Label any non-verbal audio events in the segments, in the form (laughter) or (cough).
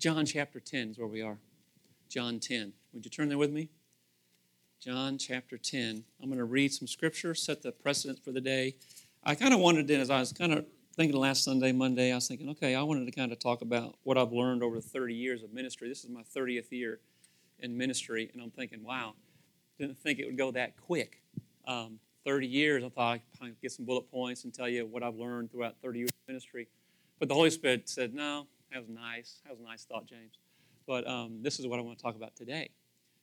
John chapter 10 is where we are. John 10. Would you turn there with me? John chapter 10. I'm going to read some scripture, set the precedent for the day. I kind of wanted to, as I was kind of thinking last Sunday, Monday, I was thinking, okay, I wanted to kind of talk about what I've learned over 30 years of ministry. This is my 30th year in ministry, and I'm thinking, wow, didn't think it would go that quick. Um, 30 years, I thought I'd get some bullet points and tell you what I've learned throughout 30 years of ministry. But the Holy Spirit said, no, that was nice. That was a nice thought, James. But um, this is what I want to talk about today.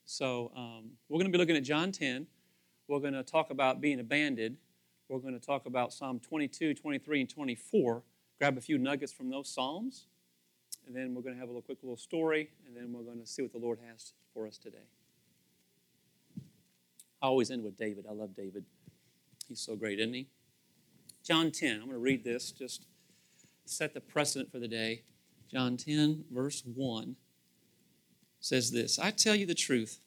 So um, we're going to be looking at John 10. We're going to talk about being abandoned. We're going to talk about Psalm 22, 23, and 24. Grab a few nuggets from those Psalms. And then we're going to have a little quick little story. And then we're going to see what the Lord has for us today. I always end with David. I love David. He's so great, isn't he? John 10. I'm going to read this, just set the precedent for the day. John 10, verse 1 says this I tell you the truth.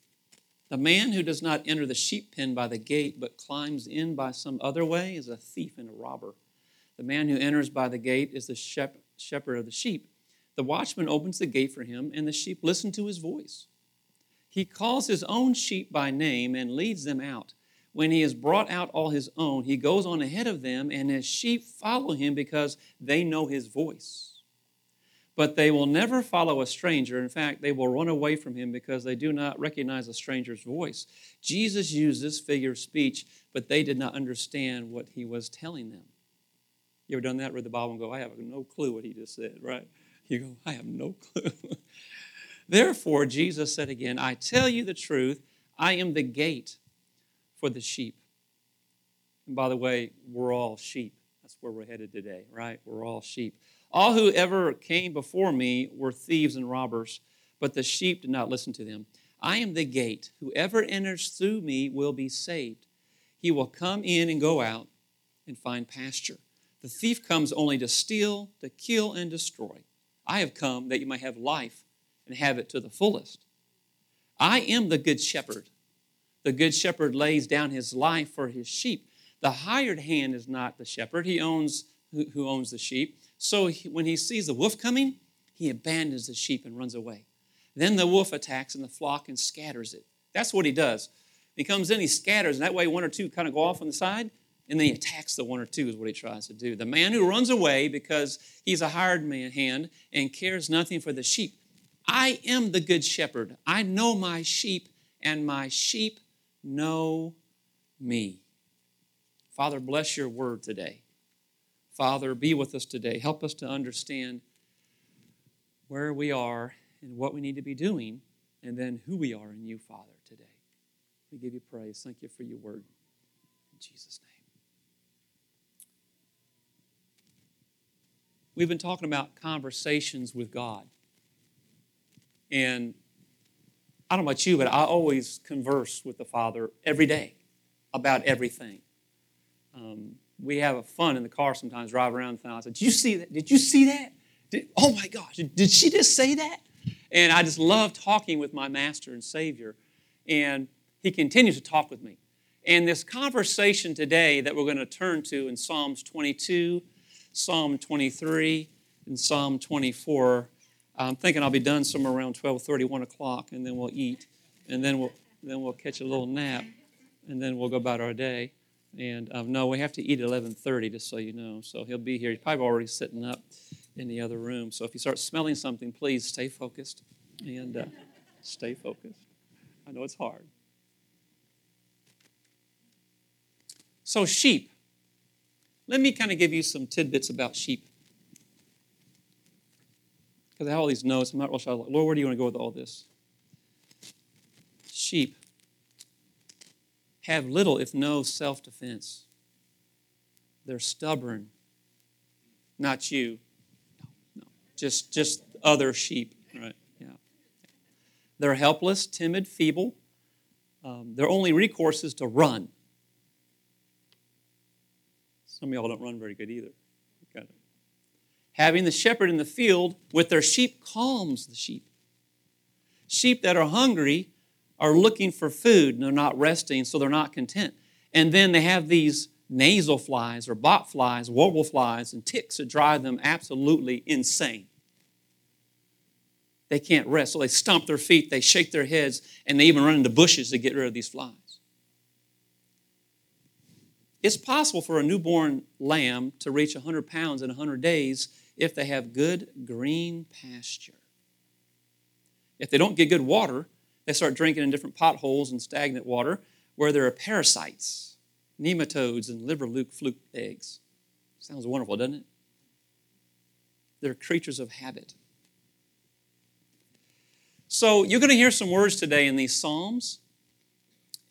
The man who does not enter the sheep pen by the gate, but climbs in by some other way, is a thief and a robber. The man who enters by the gate is the shepherd of the sheep. The watchman opens the gate for him, and the sheep listen to his voice. He calls his own sheep by name and leads them out. When he has brought out all his own, he goes on ahead of them, and his sheep follow him because they know his voice. But they will never follow a stranger. In fact, they will run away from him because they do not recognize a stranger's voice. Jesus used this figure of speech, but they did not understand what he was telling them. You ever done that? Read the Bible and go, I have no clue what he just said, right? You go, I have no clue. (laughs) Therefore, Jesus said again, I tell you the truth, I am the gate for the sheep. And by the way, we're all sheep. That's where we're headed today, right? We're all sheep. All who ever came before me were thieves and robbers, but the sheep did not listen to them. I am the gate. Whoever enters through me will be saved. He will come in and go out and find pasture. The thief comes only to steal, to kill, and destroy. I have come that you might have life and have it to the fullest. I am the good shepherd. The good shepherd lays down his life for his sheep. The hired hand is not the shepherd, he owns who owns the sheep. So he, when he sees the wolf coming, he abandons the sheep and runs away. Then the wolf attacks and the flock and scatters it. That's what he does. He comes in, he scatters, and that way one or two kind of go off on the side, and then he attacks the one or two, is what he tries to do. The man who runs away because he's a hired man hand and cares nothing for the sheep. I am the good shepherd. I know my sheep, and my sheep know me. Father, bless your word today. Father, be with us today. Help us to understand where we are and what we need to be doing, and then who we are in you, Father, today. We give you praise. Thank you for your word. In Jesus' name. We've been talking about conversations with God. And I don't know about you, but I always converse with the Father every day about everything. Um, we have fun in the car sometimes, drive around and I said, Did you see that? Did you see that? Did, oh my gosh, did she just say that? And I just love talking with my master and Savior. And he continues to talk with me. And this conversation today that we're going to turn to in Psalms 22, Psalm 23, and Psalm 24, I'm thinking I'll be done somewhere around 12:30, 1 o'clock, and then we'll eat, and then we'll then we'll catch a little nap, and then we'll go about our day. And um, no, we have to eat at 11:30, just so you know. So he'll be here. He's probably already sitting up in the other room. So if you start smelling something, please stay focused and uh, stay focused. I know it's hard. So sheep. Let me kind of give you some tidbits about sheep. Because I have all these notes. I'm not real sure. Lord, where do you want to go with all this? Sheep have little, if no, self defense. They're stubborn. Not you. No, no. Just, just other sheep. Right? Yeah. They're helpless, timid, feeble. Um, their only recourse is to run. Some of y'all don't run very good either. Having the shepherd in the field with their sheep calms the sheep. Sheep that are hungry are looking for food and they're not resting, so they're not content. And then they have these nasal flies or bot flies, warble flies, and ticks that drive them absolutely insane. they can't rest. So they stomp their feet, they shake their heads, and they even run into bushes to get rid of these flies. It's possible for a newborn lamb to reach 100 pounds in 100 days if they have good green pasture. If they don't get good water, they start drinking in different potholes and stagnant water where there are parasites, nematodes, and liver luke fluke eggs. Sounds wonderful, doesn't it? They're creatures of habit. So you're going to hear some words today in these Psalms,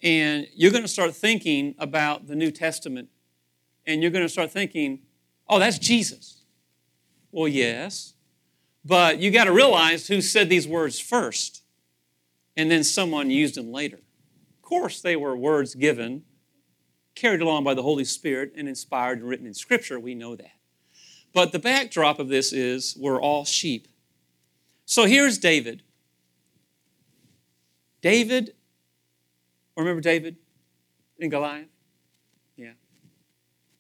and you're going to start thinking about the New Testament, and you're going to start thinking, oh, that's Jesus. Well, yes, but you got to realize who said these words first, and then someone used them later. Of course, they were words given, carried along by the Holy Spirit, and inspired and written in Scripture. We know that. But the backdrop of this is we're all sheep. So here's David. David, remember David in Goliath? Yeah.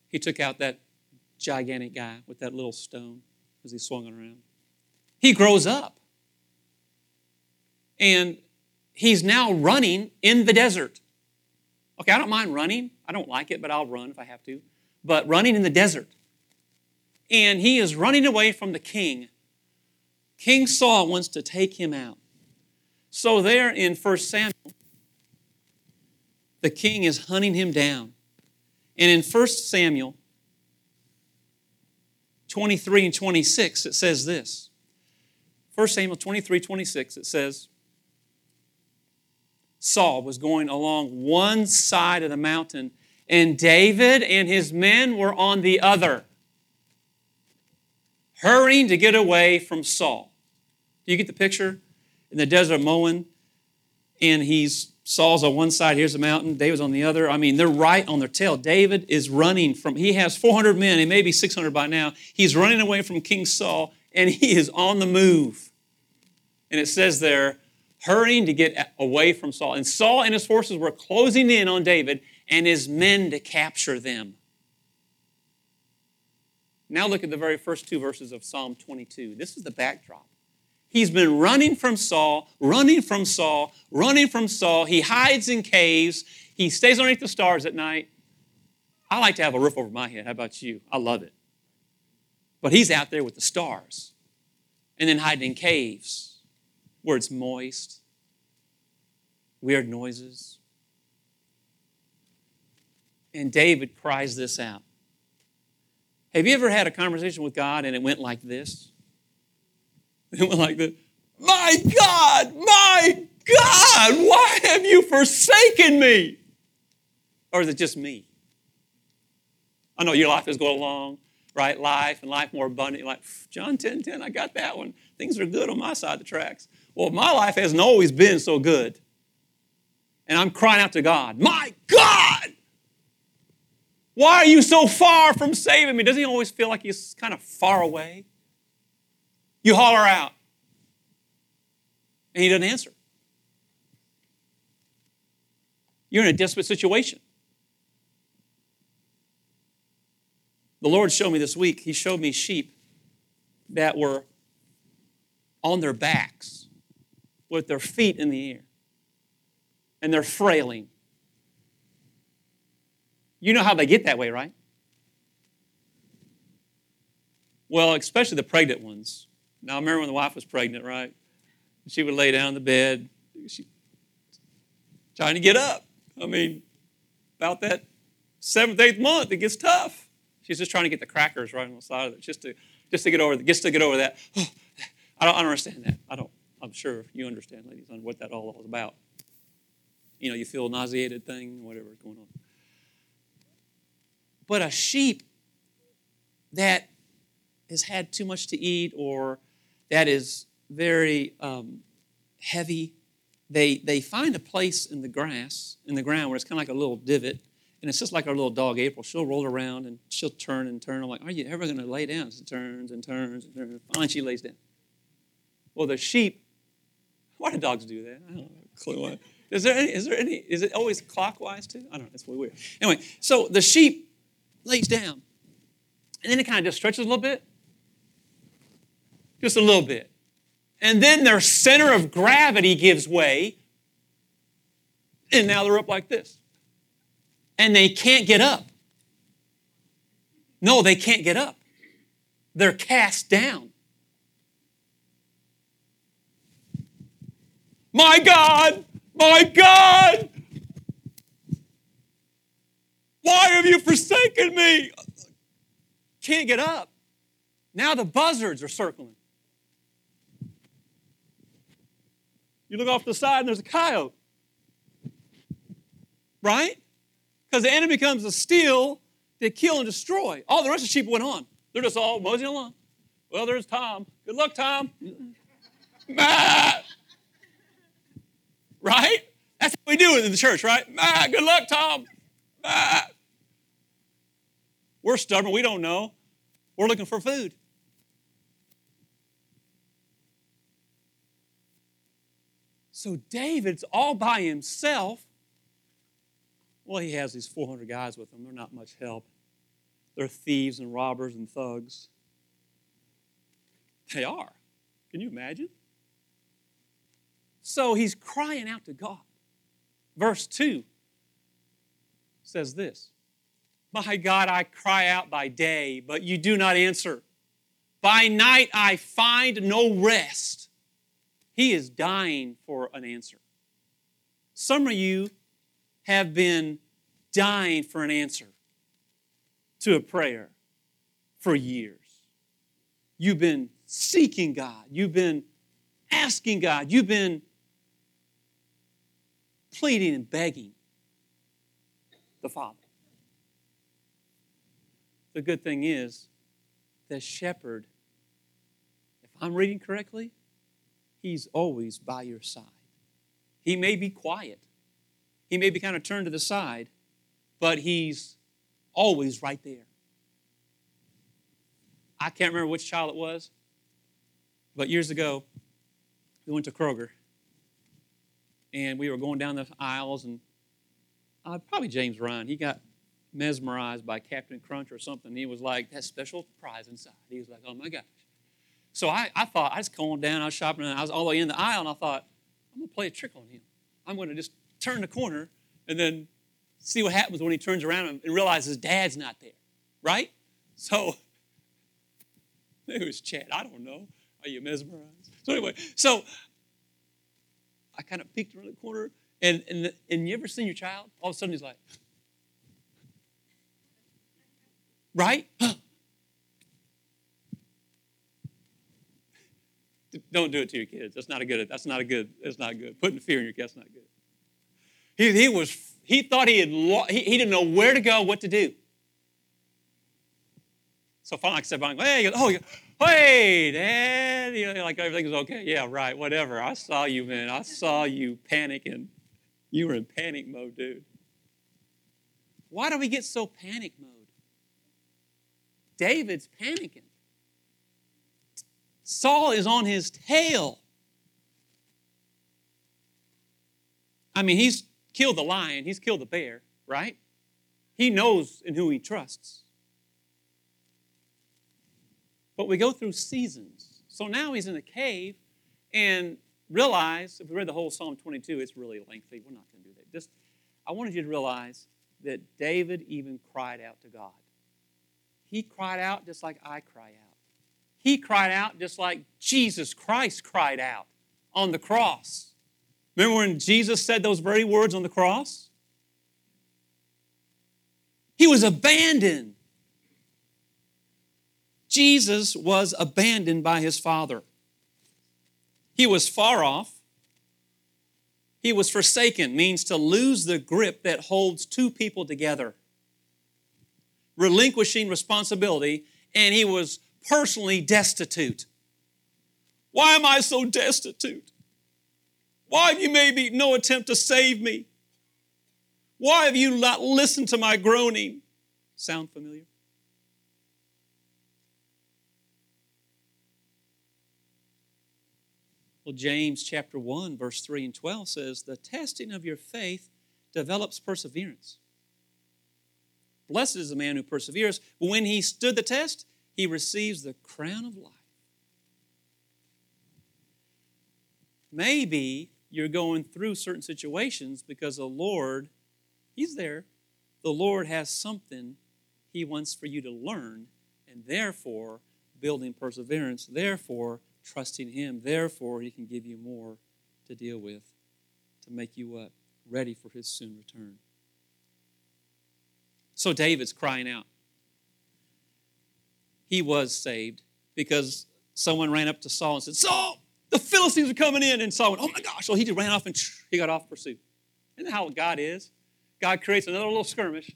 He took out that gigantic guy with that little stone as he swung it around. He grows up. And he's now running in the desert. Okay, I don't mind running. I don't like it, but I'll run if I have to. But running in the desert and he is running away from the king. King Saul wants to take him out. So, there in 1 Samuel, the king is hunting him down. And in 1 Samuel 23 and 26, it says this 1 Samuel 23 26, it says, Saul was going along one side of the mountain, and David and his men were on the other hurrying to get away from Saul. Do you get the picture? In the desert of Maon, and he's Saul's on one side, here's the mountain, David's on the other. I mean, they're right on their tail. David is running from, he has 400 men, and maybe 600 by now. He's running away from King Saul, and he is on the move. And it says there, hurrying to get away from Saul. And Saul and his forces were closing in on David and his men to capture them. Now look at the very first two verses of Psalm 22. This is the backdrop. He's been running from Saul, running from Saul, running from Saul. He hides in caves. He stays underneath the stars at night. I like to have a roof over my head. How about you? I love it. But he's out there with the stars and then hiding in caves where it's moist, weird noises. And David cries this out have you ever had a conversation with God and it went like this? (laughs) It went like this My God, my God, why have you forsaken me? Or is it just me? I know your life is going along, right? Life and life more abundant. You're like, John 10 10, I got that one. Things are good on my side of the tracks. Well, my life hasn't always been so good. And I'm crying out to God, My God, why are you so far from saving me? Doesn't he always feel like he's kind of far away? You holler out, and he doesn't answer. You're in a desperate situation. The Lord showed me this week, He showed me sheep that were on their backs with their feet in the air, and they're frailing you know how they get that way, right? Well, especially the pregnant ones. Now, I remember when the wife was pregnant, right? She would lay down in the bed, she, trying to get up. I mean, about that seventh, eighth month, it gets tough. She's just trying to get the crackers right on the side of it, just to just to get over just to get over that. Oh, (sighs) I don't, I don't understand that. I don't. I'm sure you understand, ladies, on what that all is about. You know, you feel nauseated thing, whatever is going on. But a sheep that has had too much to eat or that is very um, heavy, they, they find a place in the grass, in the ground, where it's kind of like a little divot. And it's just like our little dog, April. She'll roll around and she'll turn and turn. I'm like, are you ever going to lay down? She turns and turns and turns. Finally, she lays down. Well, the sheep, why do dogs do that? I don't clue why. Is there any, is there any, is it always clockwise too? I don't know, it's really weird. Anyway, so the sheep lays down. And then it kind of just stretches a little bit. Just a little bit. and then their center of gravity gives way, and now they're up like this. And they can't get up. No, they can't get up. They're cast down. My God, my God, why have you forsaken me? Can't get up. Now the buzzards are circling. You look off the side and there's a coyote. Right? Because the enemy comes to steal, to kill, and destroy. All the rest of the sheep went on. They're just all moseying along. Well, there's Tom. Good luck, Tom. (laughs) Ah! Right? That's how we do it in the church, right? Ah, good luck, Tom. Ah. We're stubborn. We don't know. We're looking for food. So David's all by himself. Well, he has these 400 guys with him. They're not much help. They're thieves and robbers and thugs. They are. Can you imagine? So he's crying out to God. Verse 2 says this My God, I cry out by day, but you do not answer. By night I find no rest. He is dying for an answer. Some of you have been dying for an answer to a prayer for years. You've been seeking God, you've been asking God, you've been pleading and begging the Father. The good thing is, the shepherd, if I'm reading correctly, He's always by your side. He may be quiet, he may be kind of turned to the side, but He's always right there. I can't remember which child it was, but years ago, we went to Kroger and we were going down the aisles, and uh, probably James Ryan, he got mesmerized by Captain Crunch or something. He was like, that special prize inside. He was like, oh my gosh. So I, I thought, I was going down, I was shopping, and I was all the way in the aisle, and I thought, I'm going to play a trick on him. I'm going to just turn the corner and then see what happens when he turns around and, and realizes dad's not there, right? So, (laughs) it was Chad. I don't know. Are you mesmerized? So, anyway, so I kind of peeked around the corner, and, and, and you ever seen your child? All of a sudden, he's like, right? (laughs) Don't do it to your kids. That's not a good. That's not a good. That's not good. Putting fear in your kids. That's not good. He, he was. He thought he had. He, he didn't know where to go, what to do. So finally, I said, "Hey, oh, hey, Dad, you know, like everything's okay. Yeah, right. Whatever. I saw you, man. I saw you panicking. You were in panic mode, dude. Why do we get so panic mode? David's panicking. Saul is on his tail. I mean, he's killed the lion, he's killed the bear, right? He knows in who he trusts. But we go through seasons. So now he's in a cave and realize, if we read the whole Psalm 22, it's really lengthy. We're not going to do that. Just, I wanted you to realize that David even cried out to God. He cried out just like I cry out. He cried out just like Jesus Christ cried out on the cross. Remember when Jesus said those very words on the cross? He was abandoned. Jesus was abandoned by his Father. He was far off. He was forsaken, means to lose the grip that holds two people together, relinquishing responsibility, and he was personally destitute. Why am I so destitute? Why have you made no attempt to save me? Why have you not listened to my groaning? Sound familiar? James chapter 1, verse 3 and 12 says, The testing of your faith develops perseverance. Blessed is the man who perseveres, when he stood the test, he receives the crown of life. maybe you're going through certain situations because the Lord, He's there. The Lord has something He wants for you to learn, and therefore, building perseverance, therefore, trusting Him, therefore, He can give you more to deal with to make you up, ready for His soon return. So David's crying out. He was saved because someone ran up to Saul and said, Saul, the Philistines are coming in. And Saul went, Oh my gosh. So he just ran off and (sniffs) he got off pursuit. Isn't that how God is? God creates another little skirmish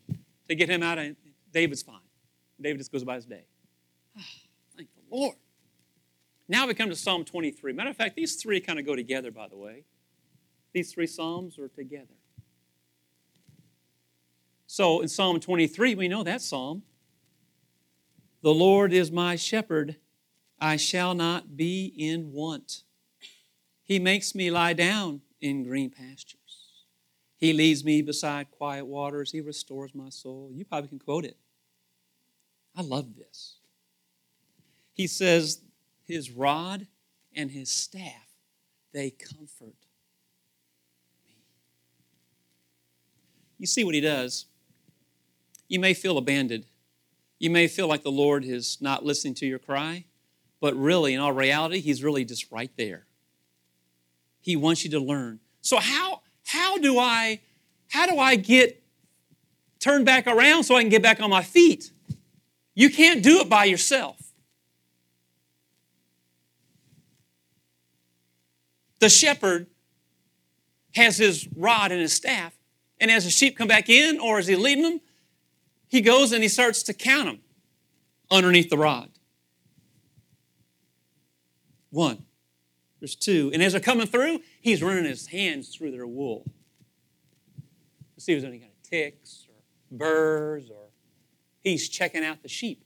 to get him out of David's fine. David just goes about his day. Oh, (sighs) thank the Lord. Now we come to Psalm 23. Matter of fact, these three kind of go together, by the way. These three Psalms are together. So in Psalm 23, we know that Psalm. The Lord is my shepherd, I shall not be in want. He makes me lie down in green pastures. He leads me beside quiet waters. He restores my soul. You probably can quote it. I love this. He says, His rod and His staff, they comfort me. You see what He does? You may feel abandoned. You may feel like the Lord is not listening to your cry, but really, in all reality, He's really just right there. He wants you to learn. So how how do I how do I get turned back around so I can get back on my feet? You can't do it by yourself. The shepherd has his rod and his staff, and as the sheep come back in, or as he leading them, he goes and he starts to count them underneath the rod. One. There's two. And as they're coming through, he's running his hands through their wool. To see if there's any kind of ticks or burrs or he's checking out the sheep.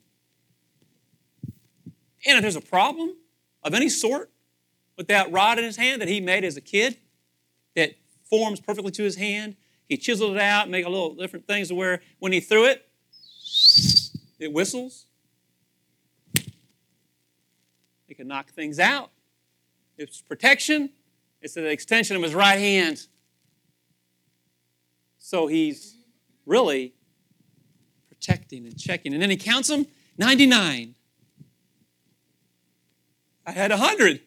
And if there's a problem of any sort with that rod in his hand that he made as a kid that forms perfectly to his hand, he chiseled it out, make a little different things to where when he threw it, it whistles. It can knock things out. It's protection. It's an extension of his right hand. So he's really protecting and checking. And then he counts them 99. I had 100.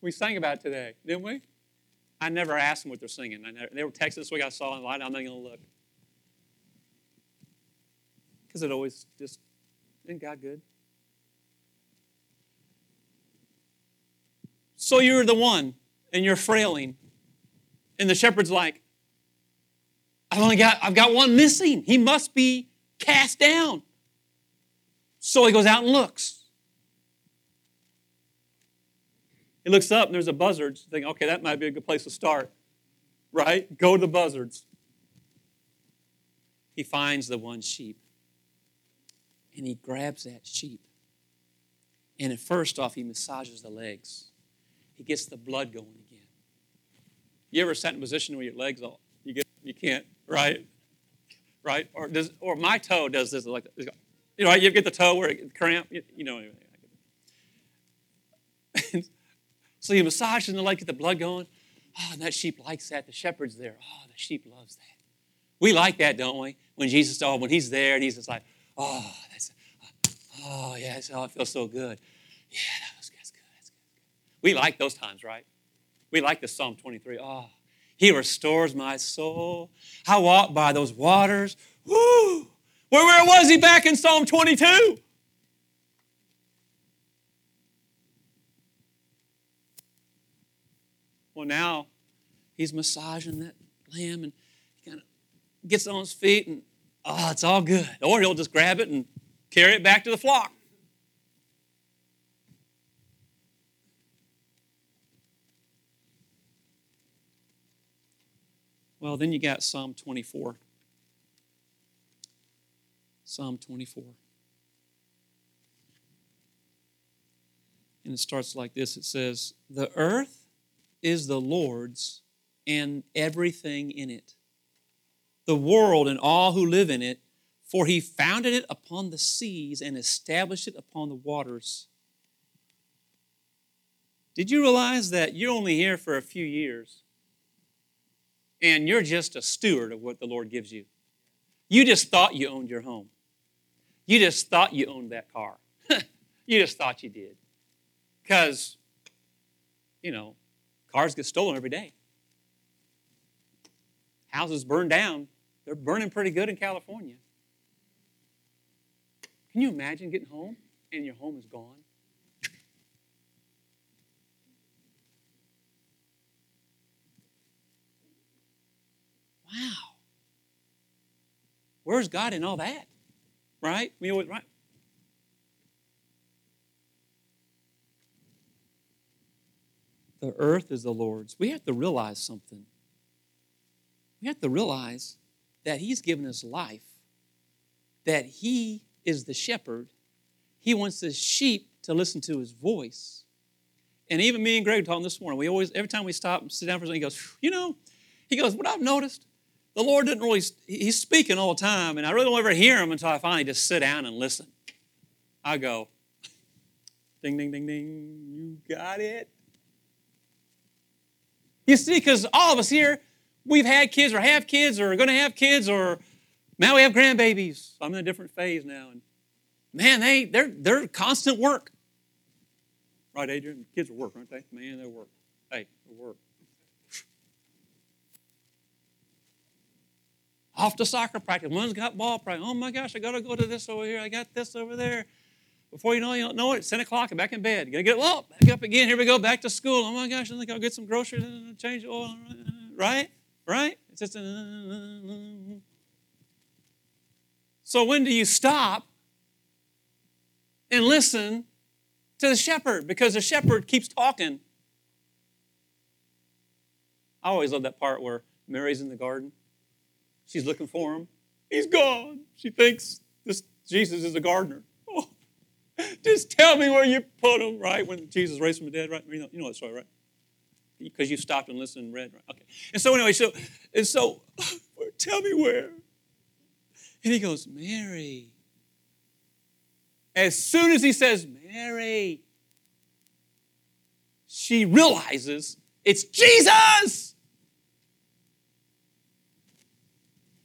We sang about today, didn't we? I never asked them what they're singing. Never, they were texting this week. I saw light. I'm not going to look because it always just isn't God good? So you're the one, and you're frailing, and the shepherd's like, I've only got I've got one missing. He must be cast down. So he goes out and looks. He looks up and there's a buzzard. Think, okay, that might be a good place to start. Right? Go to the buzzards. He finds the one sheep and he grabs that sheep. And at first off, he massages the legs. He gets the blood going again. You ever sat in a position where your legs all you get you can't right, right? Or does or my toe does this like you know you get the toe where it cramp you, you know. So you massage and the leg, get the blood going. Oh, and that sheep likes that. The shepherd's there. Oh, the sheep loves that. We like that, don't we? When Jesus, oh, when he's there and he's just like, oh, that's, oh, yes, oh, it feels so good. Yeah, that was, that's good, that's good. We like those times, right? We like the Psalm 23. Oh, he restores my soul. I walk by those waters. Woo! Where, where was he back in Psalm 22? Well, now he's massaging that lamb and he kind of gets on his feet and oh, it's all good. Or he'll just grab it and carry it back to the flock. Well, then you got Psalm 24. Psalm 24. And it starts like this it says, The earth is the Lord's and everything in it the world and all who live in it, for he founded it upon the seas and established it upon the waters. Did you realize that you're only here for a few years and you're just a steward of what the Lord gives you? You just thought you owned your home. You just thought you owned that car. (laughs) you just thought you did. Because, you know, cars get stolen every day. Houses burn down. They're burning pretty good in California. Can you imagine getting home and your home is gone? Wow. Where's God in all that? Right? We right? The earth is the Lord's. We have to realize something. We have to realize that He's given us life, that He is the shepherd. He wants the sheep to listen to His voice. And even me and Greg talking this morning, we always, every time we stop and sit down for second, he goes, you know, he goes, what I've noticed, the Lord didn't really, He's speaking all the time, and I really don't ever hear Him until I finally just sit down and listen. I go, (laughs) ding, ding, ding, ding, you got it. You see, because all of us here, we've had kids or have kids or are going to have kids or now we have grandbabies. I'm in a different phase now. And man, they, they're, they're constant work. Right, Adrian? Kids are work, aren't they? Man, they're work. Hey, they're work. Off to soccer practice. One's got ball practice. Oh my gosh, I got to go to this over here. I got this over there. Before you know you know it, it's 10 o'clock and back in bed. Gotta get, well, back up again. Here we go, back to school. Oh my gosh, I think I'll get some groceries and change oil. Right? Right? It's just a, So when do you stop and listen to the shepherd? Because the shepherd keeps talking. I always love that part where Mary's in the garden. She's looking for him. He's gone. She thinks this Jesus is a gardener. Just tell me where you put them, right? When Jesus raised from the dead, right? You know, you know that story, right? Because you stopped and listened and read, right? Okay. And so anyway, so and so (laughs) tell me where. And he goes, Mary. As soon as he says, Mary, she realizes it's Jesus.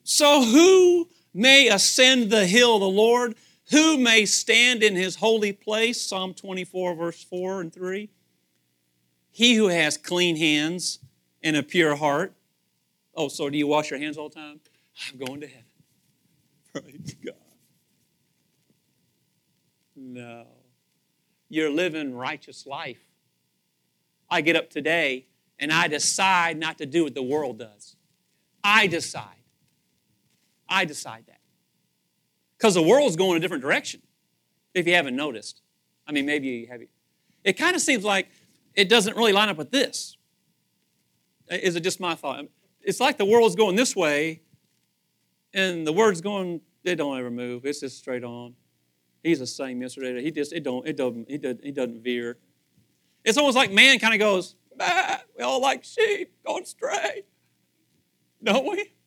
So who may ascend the hill the Lord? Who may stand in his holy place? Psalm 24, verse 4 and 3. He who has clean hands and a pure heart. Oh, so do you wash your hands all the time? I'm going to heaven. (laughs) Praise God. No. You're living righteous life. I get up today and I decide not to do what the world does. I decide. I decide that. Because the world's going a different direction, if you haven't noticed. I mean, maybe you have. It kind of seems like it doesn't really line up with this. Is it just my thought? It's like the world's going this way, and the word's going, it don't ever move. It's just straight on. He's the same yesterday. He just, it don't, it doesn't, he doesn't, he doesn't veer. It's almost like man kind of goes, bah, we all like sheep going stray. Don't we? (laughs)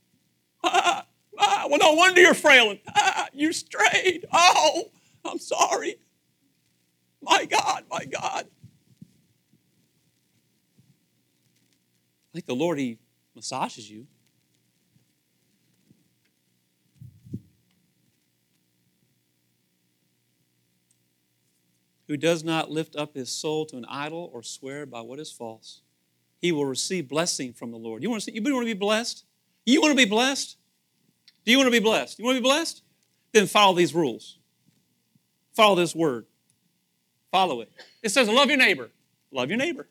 Ah. Ah, well, no wonder you're frailing. Ah, you strayed. Oh, I'm sorry. My God, my God. Like the Lord, He massages you. Who does not lift up his soul to an idol or swear by what is false, he will receive blessing from the Lord. You want to see, you want to be blessed? You want to be blessed? Do you want to be blessed? You want to be blessed? Then follow these rules. Follow this word. Follow it. It says, love your neighbor. Love your neighbor.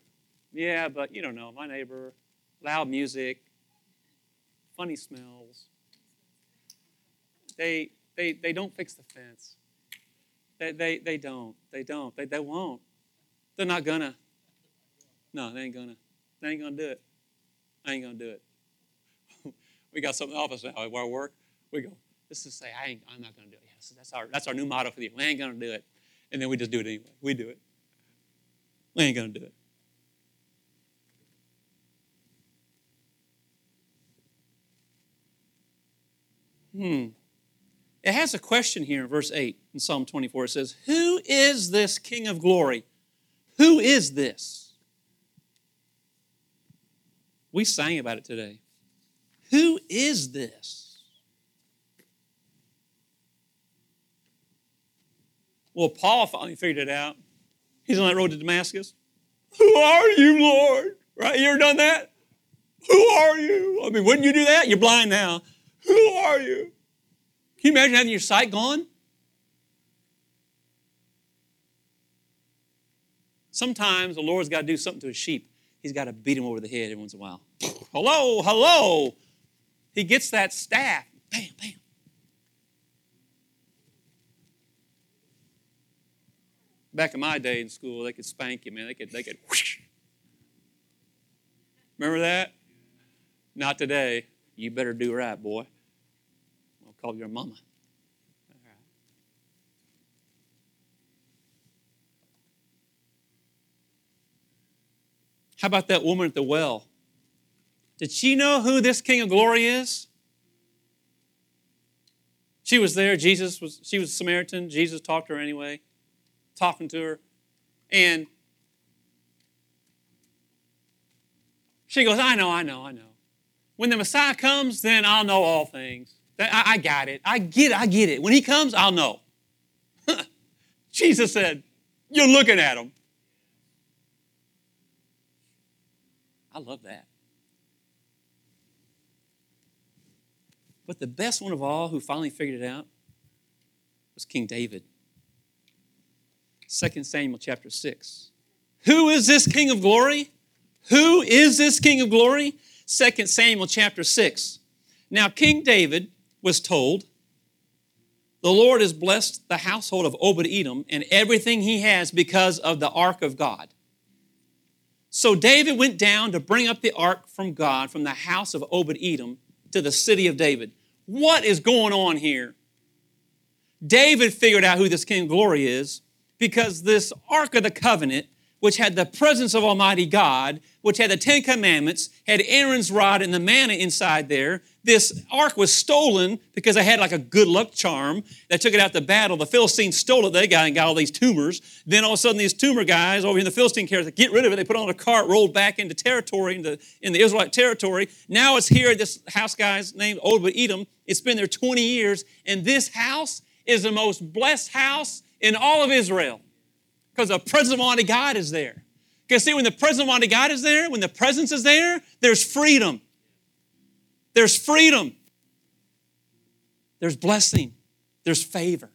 Yeah, but you don't know. My neighbor, loud music, funny smells. They, they, they don't fix the fence. They, they, they don't. They don't. They, they won't. They're not gonna. No, they ain't gonna. They ain't gonna do it. I ain't gonna do it. (laughs) we got something in the office now where I work we go, let's just say, I ain't, I'm not going to do it. Yes, that's, our, that's our new motto for the year. We ain't going to do it. And then we just do it anyway. We do it. We ain't going to do it. Hmm. It has a question here in verse 8 in Psalm 24. It says, Who is this King of glory? Who is this? We sang about it today. Who is this? Well, Paul finally figured it out. He's on that road to Damascus. Who are you, Lord? Right? You ever done that? Who are you? I mean, wouldn't you do that? You're blind now. Who are you? Can you imagine having your sight gone? Sometimes the Lord's got to do something to his sheep. He's got to beat him over the head every once in a while. hello, hello. He gets that staff. Bam, bam. Back in my day in school, they could spank you, man. They could, they could. Whoosh. Remember that? Not today. You better do right, boy. I'll call your mama. How about that woman at the well? Did she know who this King of Glory is? She was there. Jesus was, she was a Samaritan. Jesus talked to her anyway, talking to her. And she goes, I know, I know, I know. When the Messiah comes, then I'll know all things. I, I got it. I get it. I get it. When he comes, I'll know. (laughs) Jesus said, You're looking at him. I love that. But the best one of all who finally figured it out was King David. 2 Samuel chapter 6. Who is this King of glory? Who is this King of glory? 2 Samuel chapter 6. Now, King David was told, The Lord has blessed the household of Obed Edom and everything he has because of the ark of God. So David went down to bring up the ark from God from the house of Obed Edom to the city of David. What is going on here? David figured out who this King of Glory is because this Ark of the Covenant which had the presence of Almighty God, which had the Ten Commandments, had Aaron's rod and the manna inside there. This ark was stolen because they had like a good luck charm. They took it out to battle. The Philistines stole it. They got and got all these tumors. Then all of a sudden, these tumor guys over in the Philistine carriers, get rid of it. They put it on a cart, rolled back into territory, into, in the Israelite territory. Now it's here. This house guy's named Obed Edom. It's been there 20 years. And this house is the most blessed house in all of Israel because the presence of Almighty God is there. Because see, when the presence of Almighty God is there, when the presence is there, there's freedom. There's freedom. There's blessing. There's favor.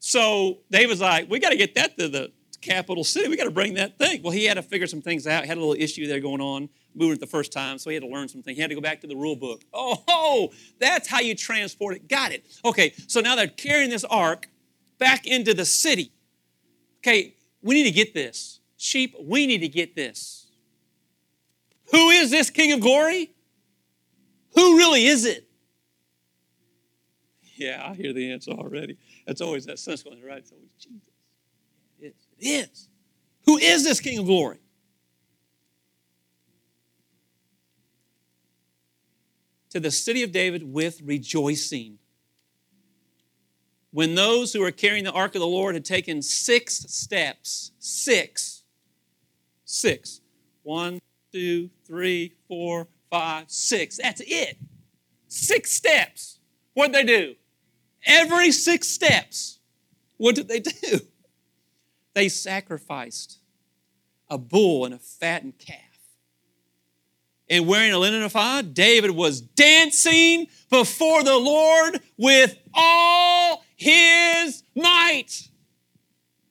So David's like, we got to get that to the capital city. We got to bring that thing. Well, he had to figure some things out. He had a little issue there going on, moving it the first time, so he had to learn some things. He had to go back to the rule book. Oh, oh that's how you transport it. Got it. Okay, so now they're carrying this ark back into the city. Okay, we need to get this. Sheep, we need to get this. Who is this King of Glory? Who really is it? (laughs) Yeah, I hear the answer already. That's always that sense going, right? It's always Jesus. It is. It is. Who is this King of Glory? To the city of David with rejoicing when those who were carrying the ark of the Lord had taken six steps, six, six, one, two, three, four, five, six. That's it. Six steps. What'd they do? Every six steps, what did they (laughs) do? They sacrificed a bull and a fattened calf. And wearing a linen ephod, David was dancing before the Lord with all his might.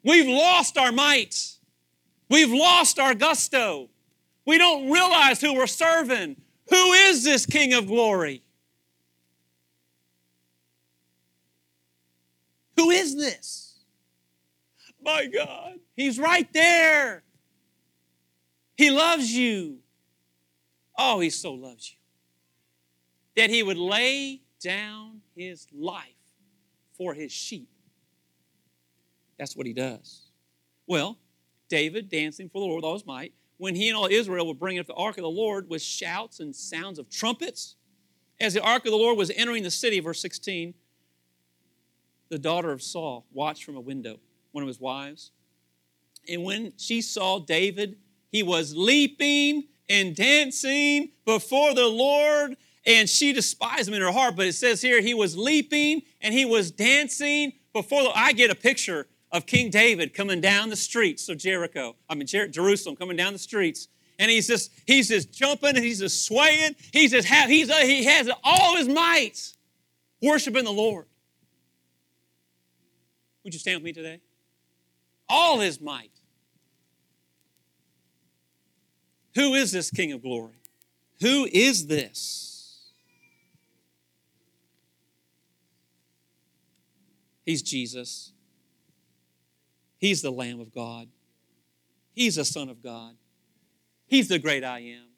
We've lost our might. We've lost our gusto. We don't realize who we're serving. Who is this King of glory? Who is this? My God, He's right there. He loves you. Oh, He so loves you. That He would lay down His life for his sheep. That's what he does. Well, David dancing for the Lord with all his might, when he and all Israel were bringing up the ark of the Lord with shouts and sounds of trumpets, as the ark of the Lord was entering the city, verse 16, the daughter of Saul watched from a window, one of his wives. And when she saw David, he was leaping and dancing before the Lord. And she despised him in her heart. But it says here, he was leaping and he was dancing before the. I get a picture of King David coming down the streets of Jericho. I mean, Jer- Jerusalem, coming down the streets. And he's just, he's just jumping and he's just swaying. He's just, he's, uh, he has all his might worshiping the Lord. Would you stand with me today? All his might. Who is this King of glory? Who is this? He's Jesus. He's the Lamb of God. He's the Son of God. He's the great I am.